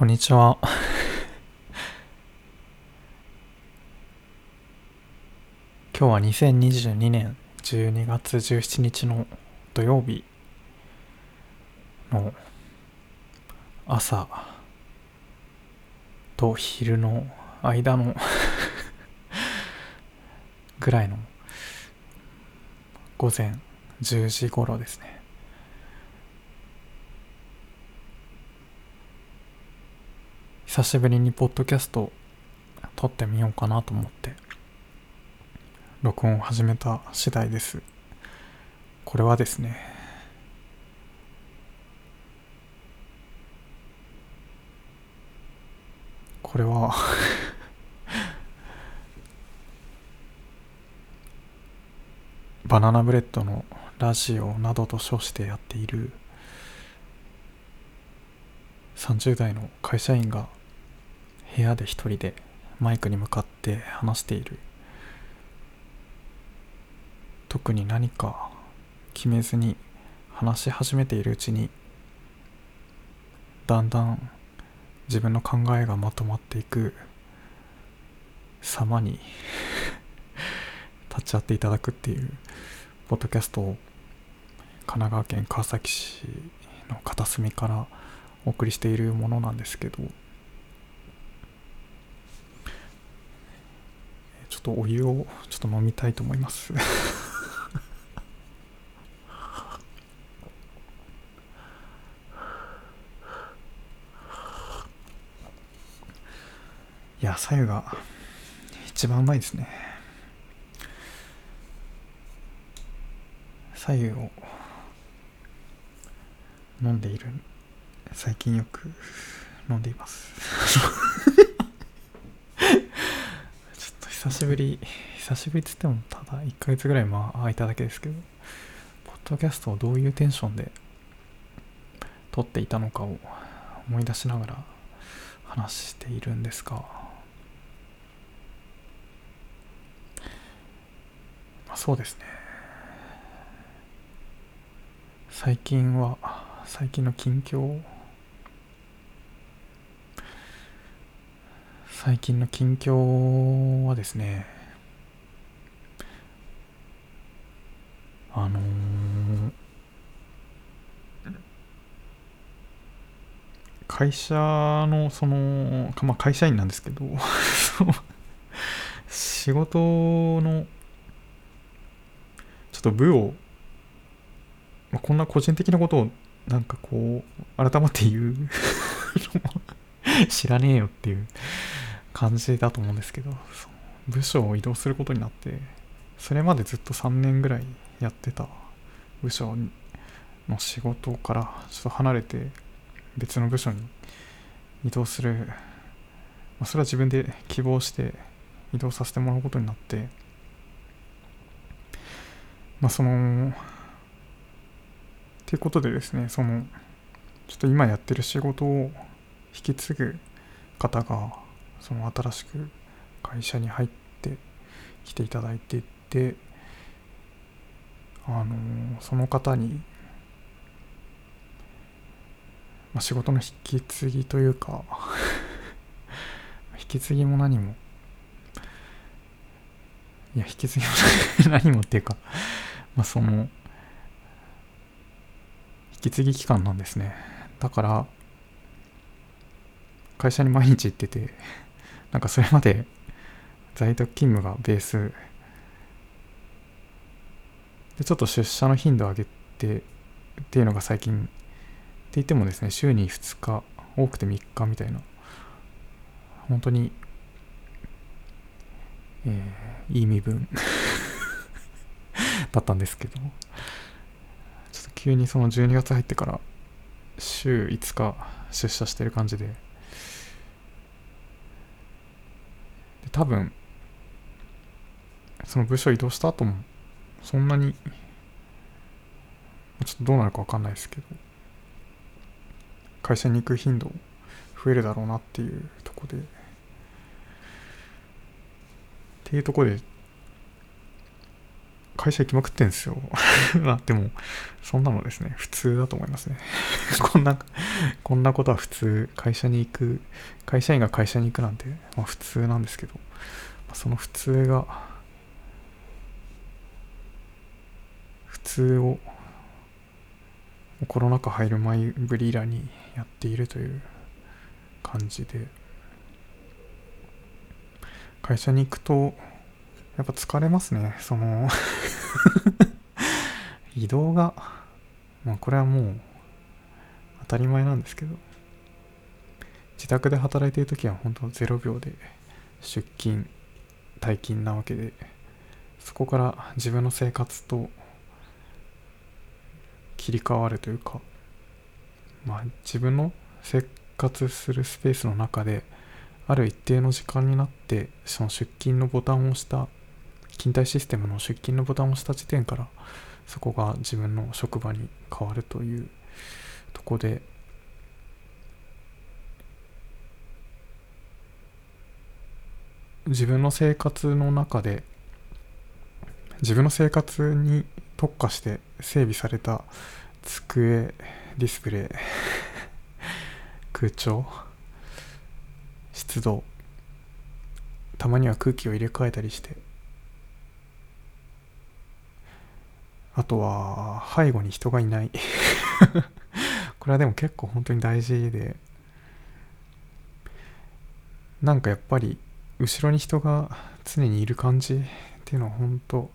こんにちは。今日は2022年12月17日の土曜日の朝と昼の間の ぐらいの午前10時頃ですね。久しぶりにポッドキャスト撮ってみようかなと思って録音を始めた次第です。これはですねこれはバナナブレッドのラジオなどと称してやっている30代の会社員が部屋で一人でマイクに向かって話している。特に何か決めずに話し始めているうちにだんだん自分の考えがまとまっていく。様に 立ち会っていただくっていうポッドキャストを神奈川県川崎市の片隅からお送りしているものなんですけどちょっとお湯をちょっと飲みたいと思います。いや左右が一番うまいですね。左右を飲んでいる。最近よく飲んでいます。久しぶり久しぶりっつってもただ1ヶ月ぐらいまあ空いただけですけどポッドキャストをどういうテンションで撮っていたのかを思い出しながら話しているんですが、まあ、そうですね。最近は最近の近況最近の近況はですねあのー、会社のその、まあ、会社員なんですけど仕事のちょっと部を、まあ、こんな個人的なことをなんかこう改まって言う知らねえよっていう感じだと思うんですけど部署を移動することになってそれまでずっと3年ぐらいやってた部署の仕事からちょっと離れて別の部署に移動する、まあ、それは自分で希望して移動させてもらうことになってまあそのっていうことでですねそのちょっと今やってる仕事を引き継ぐ方がその新しく会社に入ってきていただいていてあのその方に、まあ、仕事の引き継ぎというか 引き継ぎも何もいや引き継ぎも 何もっていうかまあその引き継ぎ期間なんですね。だから会社に毎日行っててなんかそれまで在宅勤務がベース。でちょっと出社の頻度を上げてっていうのが最近。って言ってもですね週に2日多くて3日みたいな。本当に、えー、いい身分。だったんですけど。ちょっと急にその12月入ってから週5日出社してる感じで。多分その部署移動した後もそんなにちょっとどうなるか分かんないですけど会社に行く頻度増えるだろうなっていうとこでっていうとこで会社行きまくってんですよ。まあでもそんなのですね。普通だと思いますね。こんなこんなことは普通。会社に行く会社員が会社に行くなんて、まあ、普通なんですけど、その普通が普通をコロナ禍入る前ぶり以来にやっているという感じで。会社に行くとやっぱ疲れますねその。移動が。まあこれはもう当たり前なんですけど。自宅で働いている時は本当0秒で出勤退勤なわけでそこから自分の生活と切り替わるというかまあ自分の生活するスペースの中である一定の時間になってその出勤のボタンを押した勤怠システムの出勤のボタンを押した時点からそこが自分の職場に変わるというとこで自分の生活の中で自分の生活に特化して整備された机ディスプレイ 空調湿度たまには空気を入れ替えたりしてあとは背後に人がいない。これはでも結構本当に大事で。なんかやっぱり後ろに人が常にいる感じっていうのは本当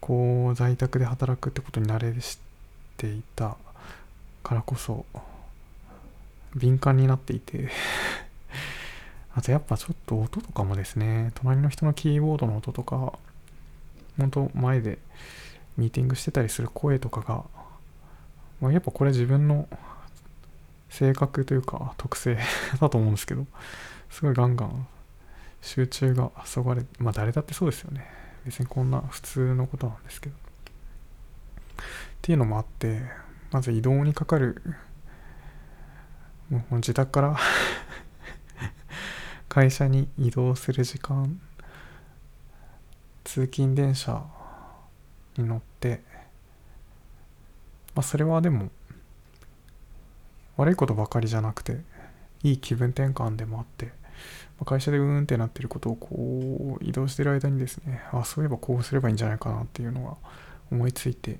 こう在宅で働くってことに慣れしていたからこそ敏感になっていて。あとやっぱちょっと音とかもですね。隣の人のキーボードの音とか本当前でミーティングしてたりする声とかが、まあ、やっぱこれ自分の性格というか特性 だと思うんですけどすごいガンガン集中がそがれまあ誰だってそうですよね。別にこんな普通のことなんですけど。っていうのもあってまず移動にかかるもう自宅から 会社に移動する時間通勤電車に乗ってまあそれはでも悪いことばかりじゃなくていい気分転換でもあってま会社でうーんってなってることをこう移動してる間にですねあそういえばこうすればいいんじゃないかなっていうのが思いついて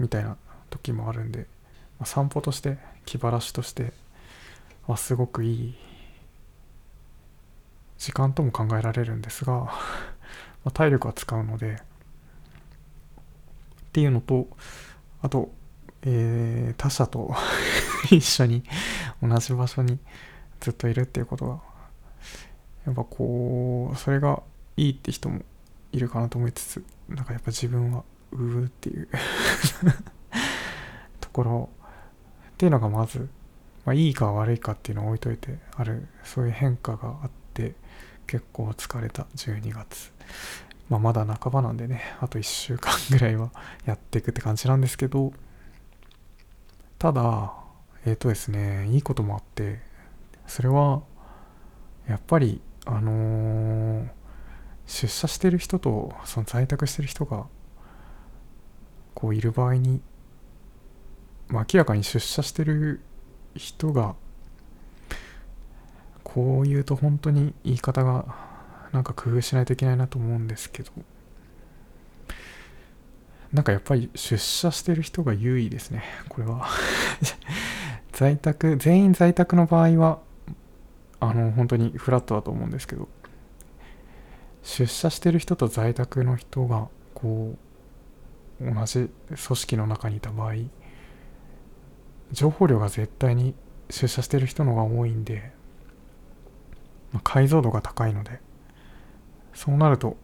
みたいな時もあるんで、まあ、散歩として気晴らしとしてあすごくいい時間とも考えられるんですが、体力は使うのでっていうのとあと、えー、他者と 一緒に同じ場所にずっといるっていうことがやっぱこうそれがいいって人もいるかなと思いつつなんかやっぱ自分はうーっていう ところっていうのがまず、まあ、いいか悪いかっていうのを置いといてあるそういう変化があって結構疲れた12月。まあまだ半ばなんでねあと1週間ぐらいはやっていくって感じなんですけどただえっ、ー、とですねいいこともあってそれはやっぱりあのー、出社してる人とその在宅してる人がこういる場合に、まあ、明らかに出社してる人がこう言うと本当に言い方がなんか工夫しないといけないなと思うんですけど。なんかやっぱり出社してる人が優位ですねこれは。在宅全員在宅の場合はあの本当にフラットだと思うんですけど。出社してる人と在宅の人がこう同じ組織の中にいた場合情報量が絶対に出社してる人の方が多いんで、まあ、解像度が高いのでそうなると、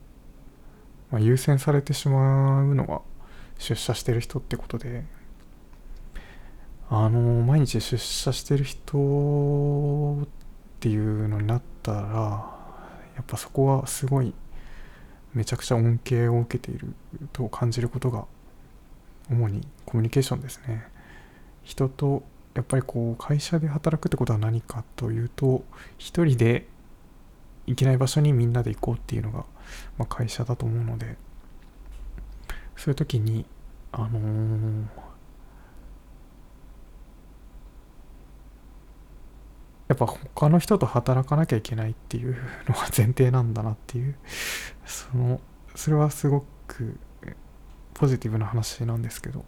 まあ、優先されてしまうのは出社してる人ってことであの毎日出社してる人っていうのになったらやっぱそこはすごいめちゃくちゃ恩恵を受けていると感じることが主にコミュニケーションですね。人とやっぱりこう会社で働くってことは何かというと一人で行けない場所にみんなで行こうっていうのが、まあ、会社だと思うのでそういう時にあのー、やっぱ他の人と働かなきゃいけないっていうのが前提なんだなっていうそのそれはすごくポジティブな話なんですけど。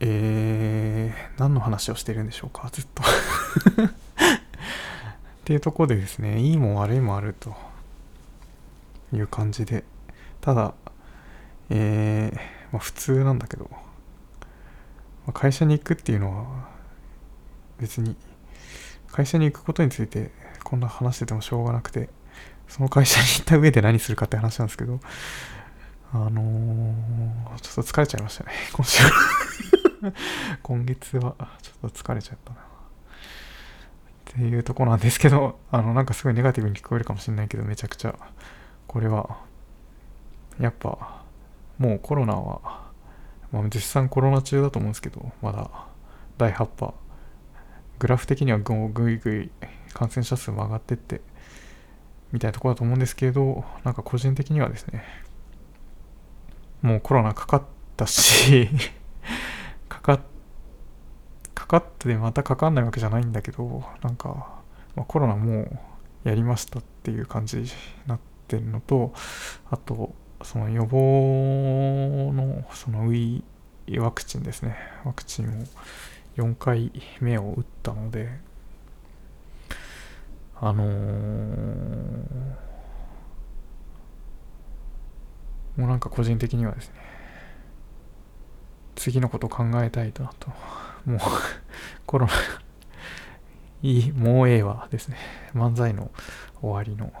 えー話をしてるんでしょうかずっと。っていうとこでですねいいも悪いもあると。いう感じで。ただえー、まあ、普通なんだけど、まあ、会社に行くっていうのは別に会社に行くことについてこんな話しててもしょうがなくてその会社に行った上で何するかって話なんですけどあのー、ちょっと疲れちゃいましたね今週。今月はちょっと疲れちゃったな。っていうとこなんですけどあのなんかすごいネガティブに聞こえるかもしれないけどめちゃくちゃ。これはやっぱもうコロナは、まあ、実際コロナ中だと思うんですけどまだ第8波。グラフ的にはぐいぐい感染者数も上がってってみたいなとこだと思うんですけどなんか個人的にはですねもうコロナかかったしかってまたかかんないわけじゃないんだけどなんか、まあ、コロナもうやりましたっていう感じになってるのとあとその予防のそのウイワクチンですね。ワクチンを4回目を打ったのであのー、もうなんか個人的にはですね次のこと考えたいとと。もうコロナいいもうええわですね。漫才の終わりの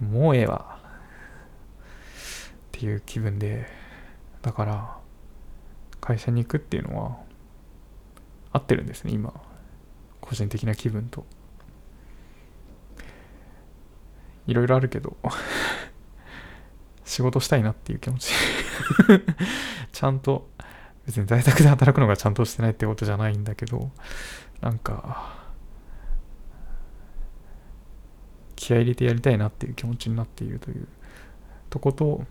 もうええわ。っていう気分でだから会社に行くっていうのは合ってるんですね今。個人的な気分と。いろいろあるけど 仕事したいなっていう気持ち。ちゃんと別に在宅で働くのがちゃんとしてないってことじゃないんだけどなんか気合入れてやりたいなっていう気持ちになっているというとこと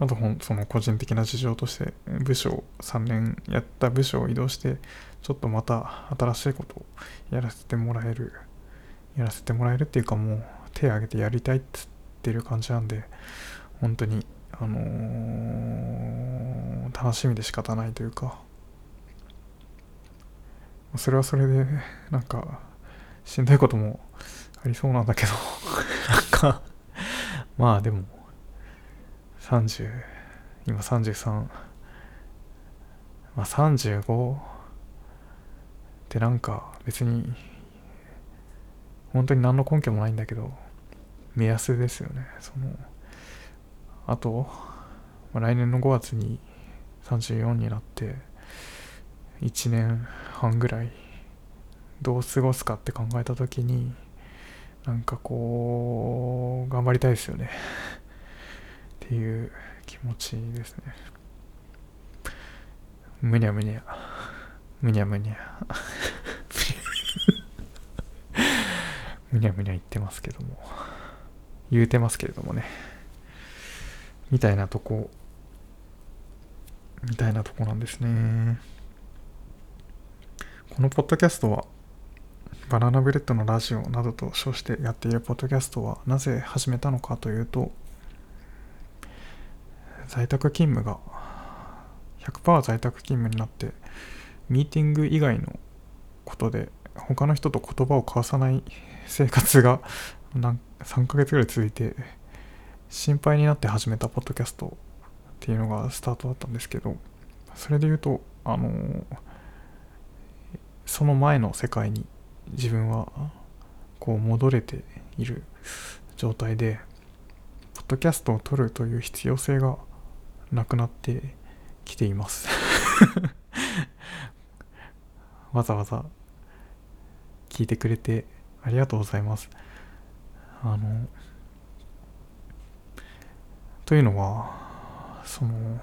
あとその個人的な事情として部署3年やった部署を移動してちょっとまた新しいことをやらせてもらえるやらせてもらえるっていうかもう手を挙げてやりたいっつってる感じなんで本当にあのー、楽しみで仕方ないというか。それはそれでなんかしんどいこともありそうなんだけど。なんかまあでも30今33まあ35ってなんか別に本当に何の根拠もないんだけど目安ですよね。そのあと、まあ、来年の5月に34になって1年半ぐらいどう過ごすかって考えた時になんかこう頑張りたいですよね。っていう気持ちですね。むにゃむにゃ。むにゃむにゃ。むにゃむにゃ言ってますけども。言うてますけれどもね。みたいなとこ。みたいなとこなんですね。このポッドキャストはバナナブレッドのラジオなどと称してやっているポッドキャストはなぜ始めたのかというと在宅勤務が100%在宅勤務になってミーティング以外のことで他の人と言葉を交わさない生活が3ヶ月ぐらい続いて心配になって始めたポッドキャストっていうのがスタートだったんですけどそれで言うとあのその前の世界に自分はこう戻れている状態でポッドキャストを撮るという必要性がなくなってきています。わざわざ聞いてくれてありがとうございます。あのというのはその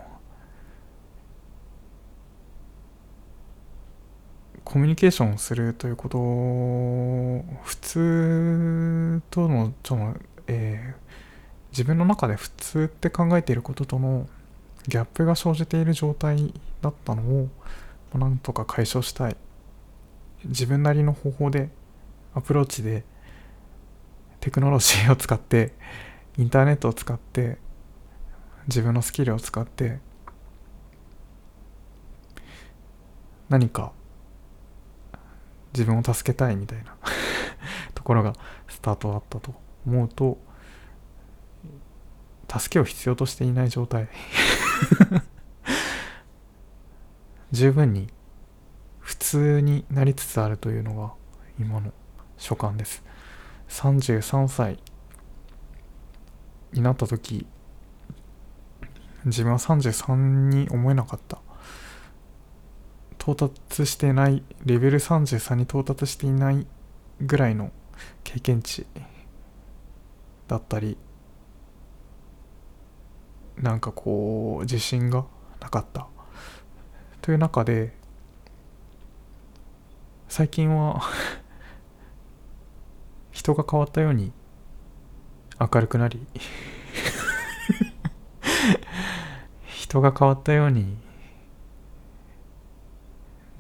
コミュニケーションをするということ普通とのその、えー、自分の中で普通って考えていることとのギャップが生じている状態だったのをなんとか解消したい。自分なりの方法でアプローチでテクノロジーを使ってインターネットを使って自分のスキルを使って何か自分を助けたいみたいな ところがスタートだったと思うと助けを必要としていない状態。十分に普通になりつつあるというのが今の所感です。33歳になった時自分は33に思えなかった。到達してないレベル33に到達していないぐらいの経験値だったりなんかこう自信がなかった。という中で最近は 人が変わったように明るくなり人が変わったように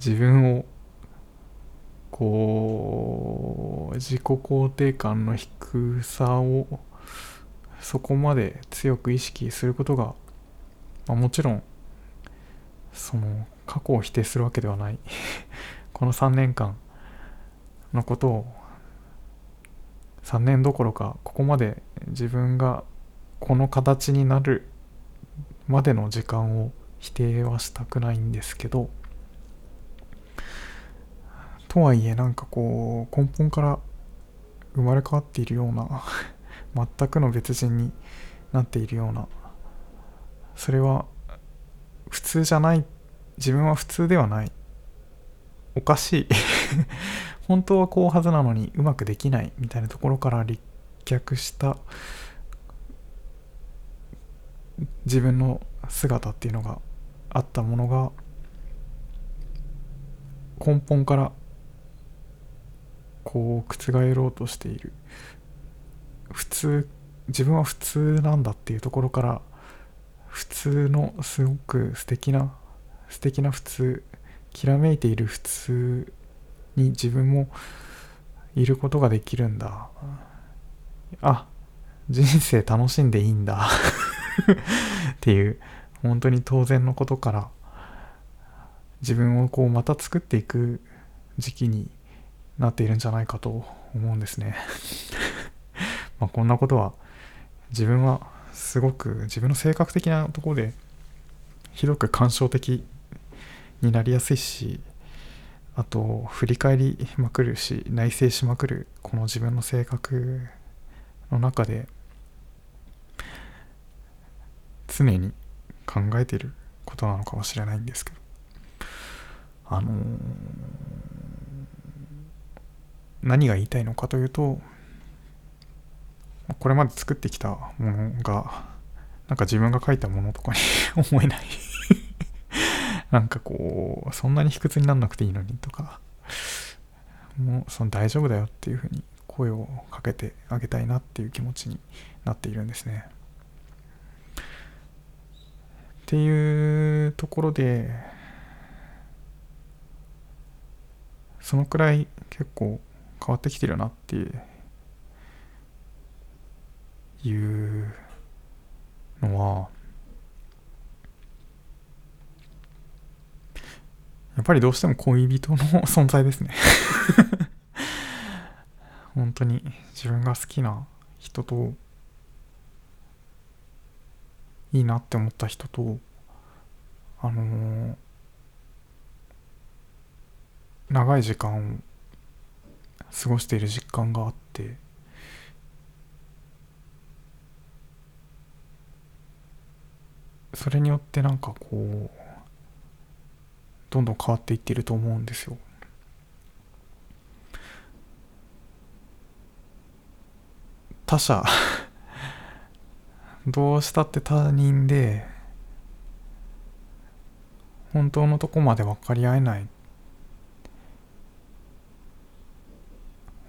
自分をこう自己肯定感の低さをそこまで強く意識することが、まあ、もちろんその過去を否定するわけではない。この3年間のことを3年どころかここまで自分がこの形になるまでの時間を否定はしたくないんですけどとはいえなんかこう根本から生まれ変わっているような 全くの別人になっているようなそれは普通じゃない自分は普通ではない。おかしい。本当はこうはずなのにうまくできないみたいなところから立脚した自分の姿っていうのがあったものが根本からこう覆ろうとしている。普通自分は普通なんだっていうところから普通のすごく素敵な素敵な普通きらめいている普通に自分もいることができるんだ。あ人生楽しんでいいんだ。っていう本当に当然のことから自分をこうまた作っていく時期になっているんじゃないかと思うんですね。まこんなことは自分はすごく自分の性格的なところでひどく感傷的になりやすいしあと振り返りまくるし内省しまくるこの自分の性格の中で常に考えてることなのかもしれないんですけどあのー、何が言いたいのかというとこれまで作ってきたものがなんか自分が書いたものとかに 思えないなんかこうそんなに卑屈になんなくていいのにとかもうその大丈夫だよっていうふうに声をかけてあげたいなっていう気持ちになっているんですね。っていうところでそのくらい結構変わってきてるなっていうのはやっぱりどうしても恋人の存在ですね。本当に自分が好きな人といいなって思った人とあのー、長い時間を過ごしている実感があってそれによってなんかこうどんどん変わっていってると思うんですよ。他者どうしたって他人で本当のとこまで分かり合えない。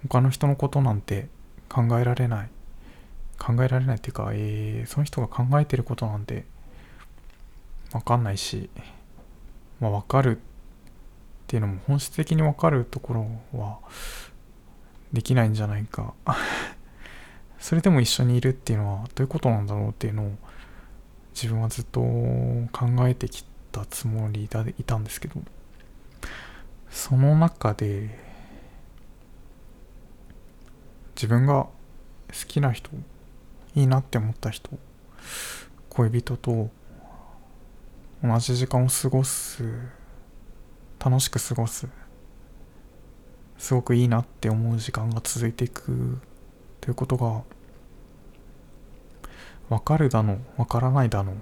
他の人のことなんて考えられない。考えられないっていうか、えー、その人が考えてることなんて分かんないし、まあ、分かるっていうのも本質的に分かるところはできないんじゃないか。それでも一緒にいるっていうのはどういうことなんだろうっていうのを自分はずっと考えてきたつもりでいたんですけど。その中で自分が好きな人いいなって思った人恋人と同じ時間を過ごす楽しく過ごすすごくいいなって思う時間が続いていくということが分かるだの分からないだの。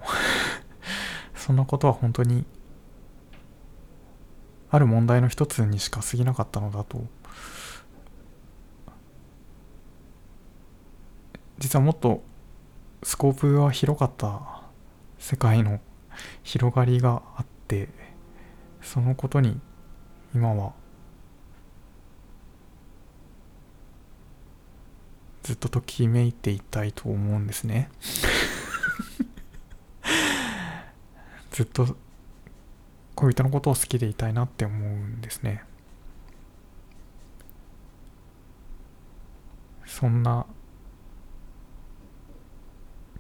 そんなことは本当にある問題の一つにしか過ぎなかったのだと。実はもっとスコープは広かった世界の広がりがあってそのことに今はずっとときめいていたいと思うんですね。ずっと恋人のことを好きでいたいなって思うんですね。そんな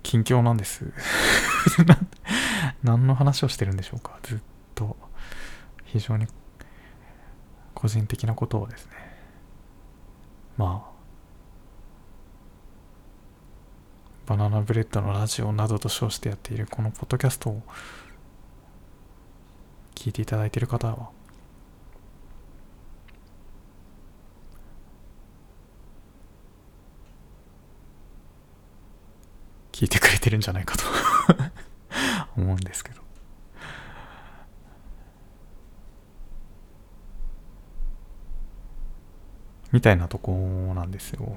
近況なんです。何の話をしてるんでしょうか。ずっと非常に個人的なことをですね。まあバナナブレッドのラジオなどと称してやっているこのポッドキャストを聞いていただいている方は聞いてくれてるんじゃないかと 思うんですけどみたいなとこなんですよ。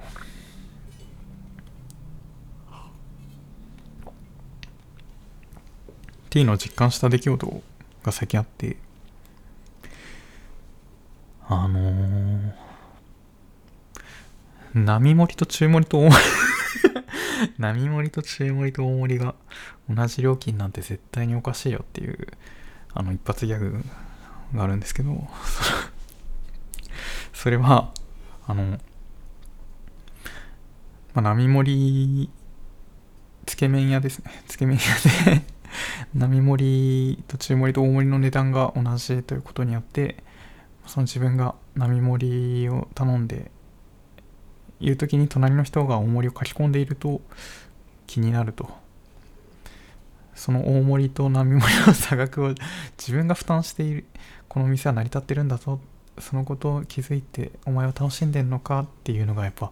ていうの実感した出来事が最近あって、あのー、波盛りと中盛りと大盛り 波盛りと中盛りと大盛りが同じ料金なんて絶対におかしいよっていう、あの一発ギャグがあるんですけど、それは、あの、まあ、波盛り、つけ麺屋ですね。つけ麺屋で並盛りと中盛りと大盛りの値段が同じということによってその自分が並盛りを頼んでいる時に隣の人が大盛りを書き込んでいると気になると。その大盛りと並盛りの差額を 自分が負担しているこの店は成り立ってるんだぞ。そのことを気づいてお前は楽しんでんのかっていうのがやっぱ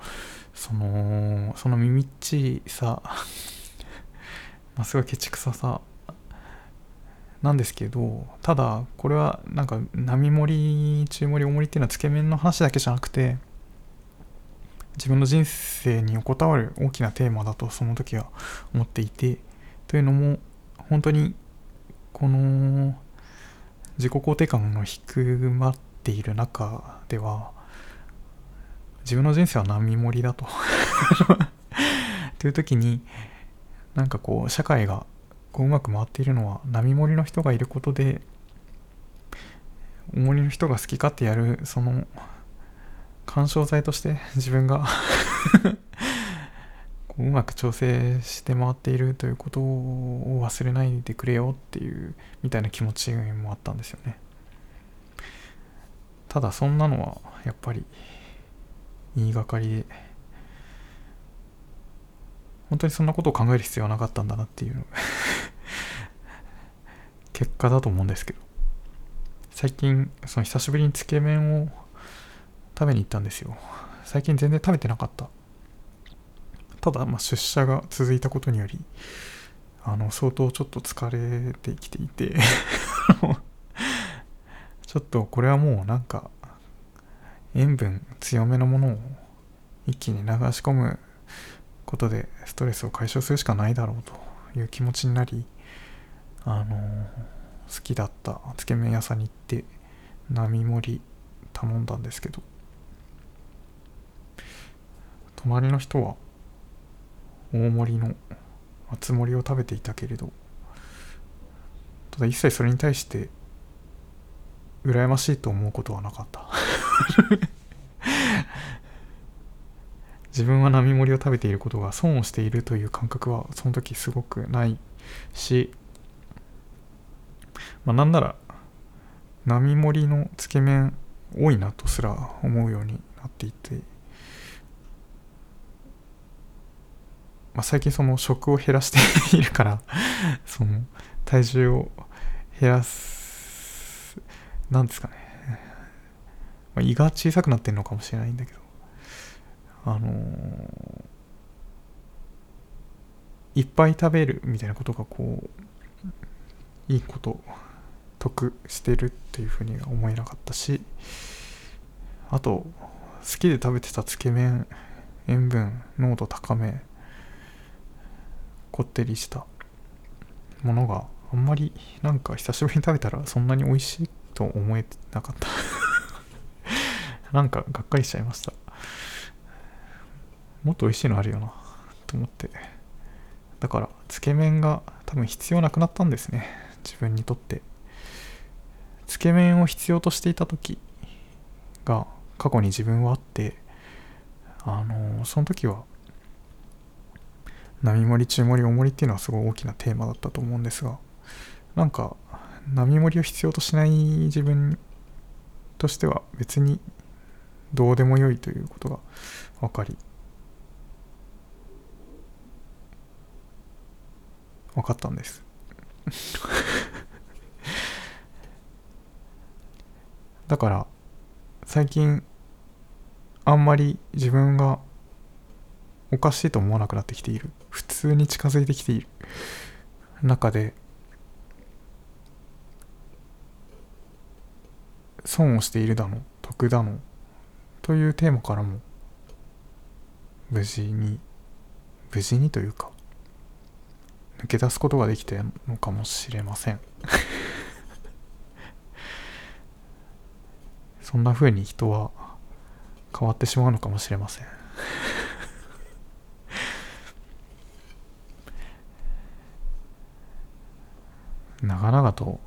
そのその耳っちさ まあすごいケチくささなんですけどただこれはなんか並盛り中盛り大盛りっていうのはつけ麺の話だけじゃなくて自分の人生に横たわる大きなテーマだとその時は思っていてというのも本当にこの自己肯定感の低まっている中では自分の人生は並盛りだと。という時になんかこう社会がこううまく回ってい。るのは並盛りの人がい。ることで大盛りの人が好き勝手やるその干渉剤として自分がこううまく調整して回ってい。るとい。うことを忘れない。でくれよってい。うみたい。な気持ちもあったんですよねただそんなのはやっぱり言い。がかりで本当にそんなことを考える必要はなかったんだなっていう。結果だと思うんですけど。最近その久しぶりにつけ麺を食べに行ったんですよ。最近全然食べてなかった。ただまあ出社が続いたことによりあの相当ちょっと疲れてきていて。ちょっとこれはもうなんか塩分強めのものを一気に流し込むことでストレスを解消するしかないだろうという気持ちになりあの好きだったつけ麺屋さんに行って並盛り頼んだんですけど隣の人は大盛りの厚盛りを食べていたけれどただ一切それに対して羨ましいと思うことはなかった。自分は並盛りを食べていることが損をしているという感覚はその時すごくないしまあなんなら並盛りのつけ麺多いなとすら思うようになっていて、まあ、最近その食を減らしているから その体重を減らすなんですかね、まあ、胃が小さくなってるのかもしれないんだけど。あの、いっぱい食べるみたいなことがこういいこと得してるっていうふうには思えなかったしあと好きで食べてたつけ麺塩分濃度高めこってりしたものがあんまりなんか久しぶりに食べたらそんなに美味しいと思えなかった。なんかがっかりしちゃいました。もっと美味しいのあるよなと思って。だからつけ麺が多分必要なくなったんですね自分にとって。つけ麺を必要としていた時が過去に自分はあってあのー、その時は並盛り中盛り大盛りっていうのはすごい大きなテーマだったと思うんですがなんか並盛りを必要としない自分としては別にどうでもよいということが分かり分かったんです。だから最近あんまり自分がおかしいと思わなくなってきている。普通に近づいてきている。中で損をしているだの得だのというテーマからも無事に無事にというか抜け出すことができたのかもしれません。そんな風に人は変わってしまうのかもしれません。長々と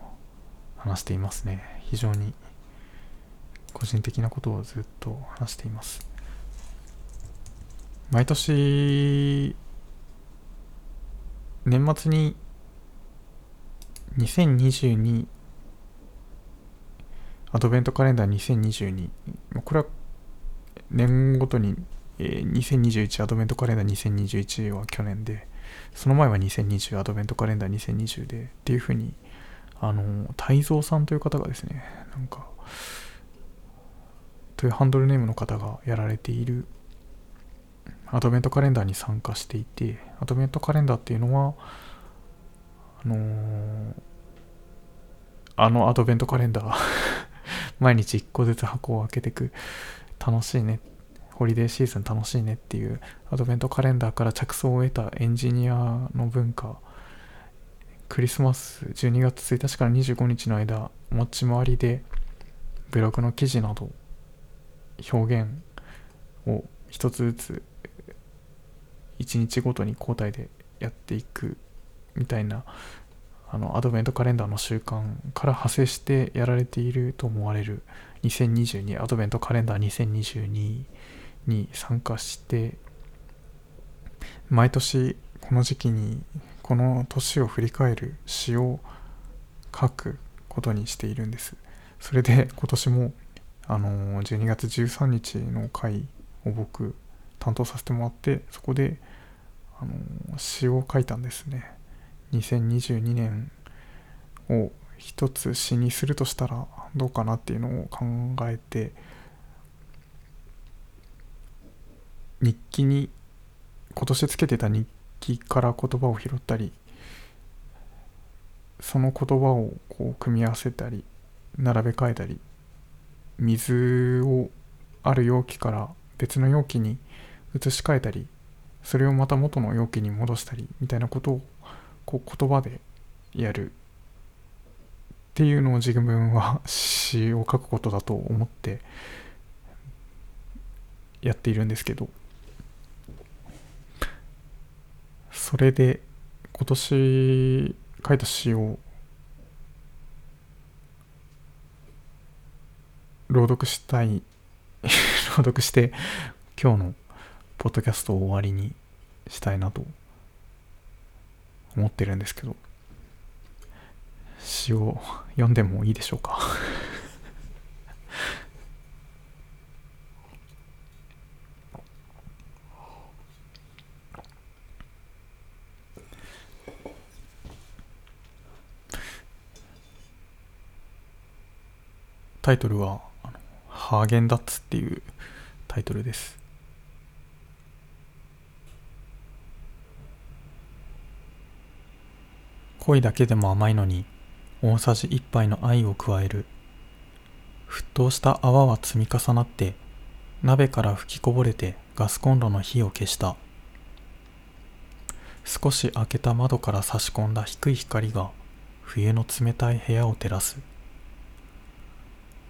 話していますね。非常に個人的なことをずっと話しています。毎年年末に2022アドベントカレンダー2022これは年ごとに、え、2021アドベントカレンダー2021は去年でその前は2020アドベントカレンダー2020でっていうふうにあの泰造さんという方がですねなんかというハンドルネームの方がやられているアドベントカレンダーに参加していてアドベントカレンダーっていうのはあのー、あのアドベントカレンダー 毎日1個ずつ箱を開けていく楽しいねホリデーシーズン楽しいねっていうアドベントカレンダーから着想を得たエンジニアの文化クリスマス12月1日から25日の間持ち回りでブログの記事など表現を一つずつ1日ごとに交代でやっていくみたいなあのアドベントカレンダーの習慣から派生してやられていると思われる。2022アドベントカレンダー2022に参加して毎年この時期にこの年を振り返る詩を書くことにしているんです。それで今年もあの12月13日の回を僕担当させてもらってそこであの詩を書いたんですね。2022年を一つ詩にするとしたらどうかなっていうのを考えて日記に今年つけてた日記から言葉を拾ったりその言葉をこう組み合わせたり並べ替えたり水をある容器から別の容器に移し替えたりそれをまた元の容器に戻したりみたいなことをこう言葉でやる。っていうのを自分は詩を書くことだと思ってやっているんですけど。それで今年書いた詩を朗読したい。朗読して今日のポッドキャストを終わりにしたいなと思ってるんですけど。詩を読んでもいいでしょうか？タイトルは「ハーゲンダッツ」っていうタイトルです。恋だけでも甘いのに大さじ1杯の愛を加える。沸騰した泡は積み重なって鍋から吹きこぼれてガスコンロの火を消した。少し開けた窓から差し込んだ低い光が冬の冷たい部屋を照らす。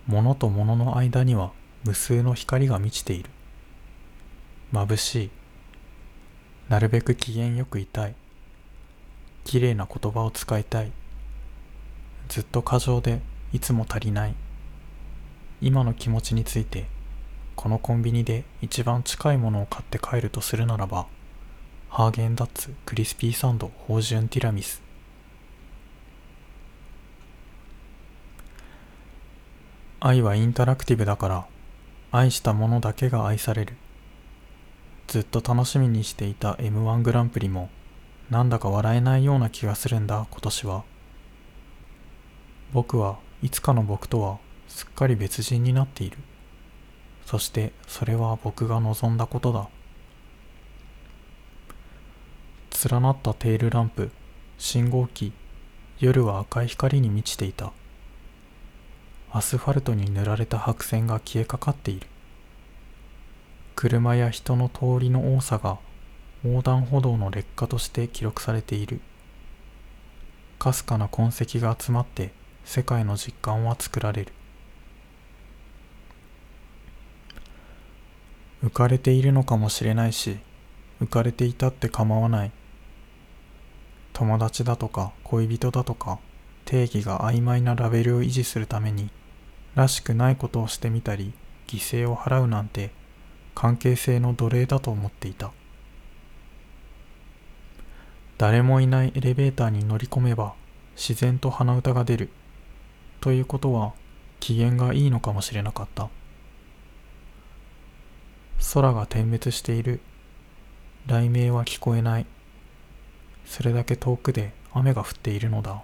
物と物の間には無数の光が満ちている。眩しい。なるべく機嫌よくいたい。綺麗な言葉を使いたい。ずっと過剰でいつも足りない。今の気持ちについてこのコンビニで一番近いものを買って帰るとするならばハーゲンダッツクリスピーサンド芳醇ティラミス。愛はインタラクティブだから愛したものだけが愛される。ずっと楽しみにしていた M1 グランプリもなんだか笑えないような気がするんだ今年は。僕はいつかの僕とはすっかり別人になっている。そしてそれは僕が望んだことだ。連なったテールランプ信号機夜は赤い光に満ちていた。アスファルトに塗られた白線が消えかかっている。車や人の通りの多さが横断歩道の劣化として記録されている。かすかな痕跡が集まって世界の実感は作られる。浮かれているのかもしれないし浮かれていたって構わない。友達だとか恋人だとか定義が曖昧なラベルを維持するためにらしくないことをしてみたり犠牲を払うなんて関係性の奴隷だと思っていた。誰もいないエレベーターに乗り込めば自然と鼻歌が出る。ということは機嫌がいいのかもしれなかった。空が点滅している。雷鳴は聞こえない。それだけ遠くで雨が降っているのだ。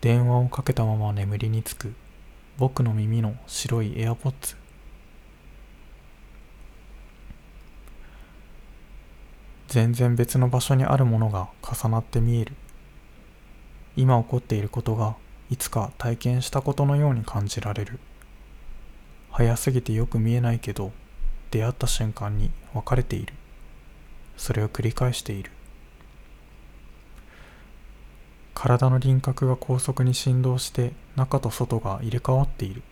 電話をかけたまま眠りにつく僕の耳の白いエアポッツ。全然別の場所にあるものが重なって見える。今起こっていることがいつか体験したことのように感じられる。早すぎてよく見えないけど出会った瞬間に別れている。それを繰り返している。体の輪郭が高速に振動して中と外が入れ替わっている。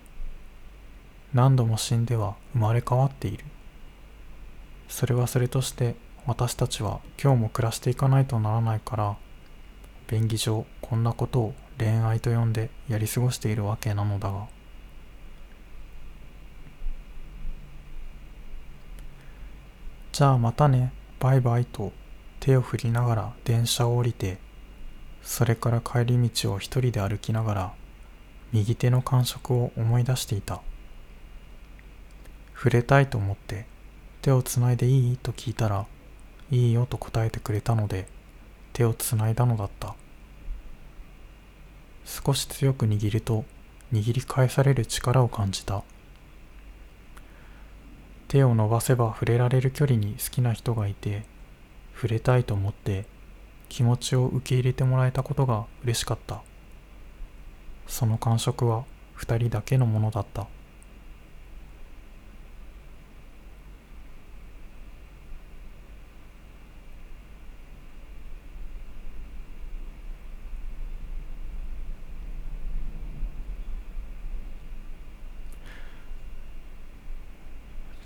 何度も死んでは生まれ変わっている。それはそれとして私たちは今日も暮らしていかないとならないから便宜上こんなことを恋愛と呼んでやり過ごしているわけなのだが。じゃあまたねバイバイと手を振りながら電車を降りてそれから帰り道を一人で歩きながら右手の感触を思い出していた。触れたいと思って手をつないでいい？と聞いたらいいよと答えてくれたので手をつないだのだった。少し強く握ると握り返される力を感じた。手を伸ばせば触れられる距離に好きな人がいて触れたいと思って気持ちを受け入れてもらえたことが嬉しかった。その感触は二人だけのものだった。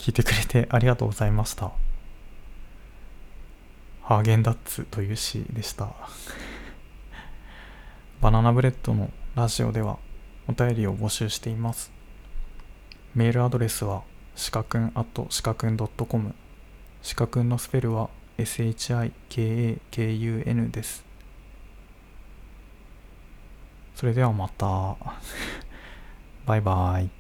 聞いてくれてありがとうございました。ハーゲンダッツという詩でした。バナナブレッドのラジオではお便りを募集しています。メールアドレスはしかくん at しかくん .com しかくんのスペルは SHIKAKUN です。それではまた。バイバイ。